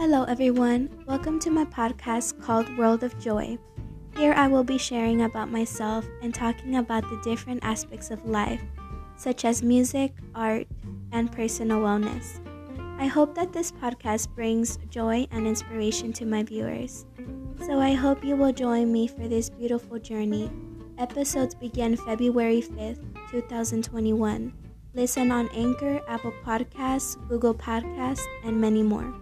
Hello, everyone. Welcome to my podcast called World of Joy. Here I will be sharing about myself and talking about the different aspects of life, such as music, art, and personal wellness. I hope that this podcast brings joy and inspiration to my viewers. So I hope you will join me for this beautiful journey. Episodes begin February 5th, 2021. Listen on Anchor, Apple Podcasts, Google Podcasts, and many more.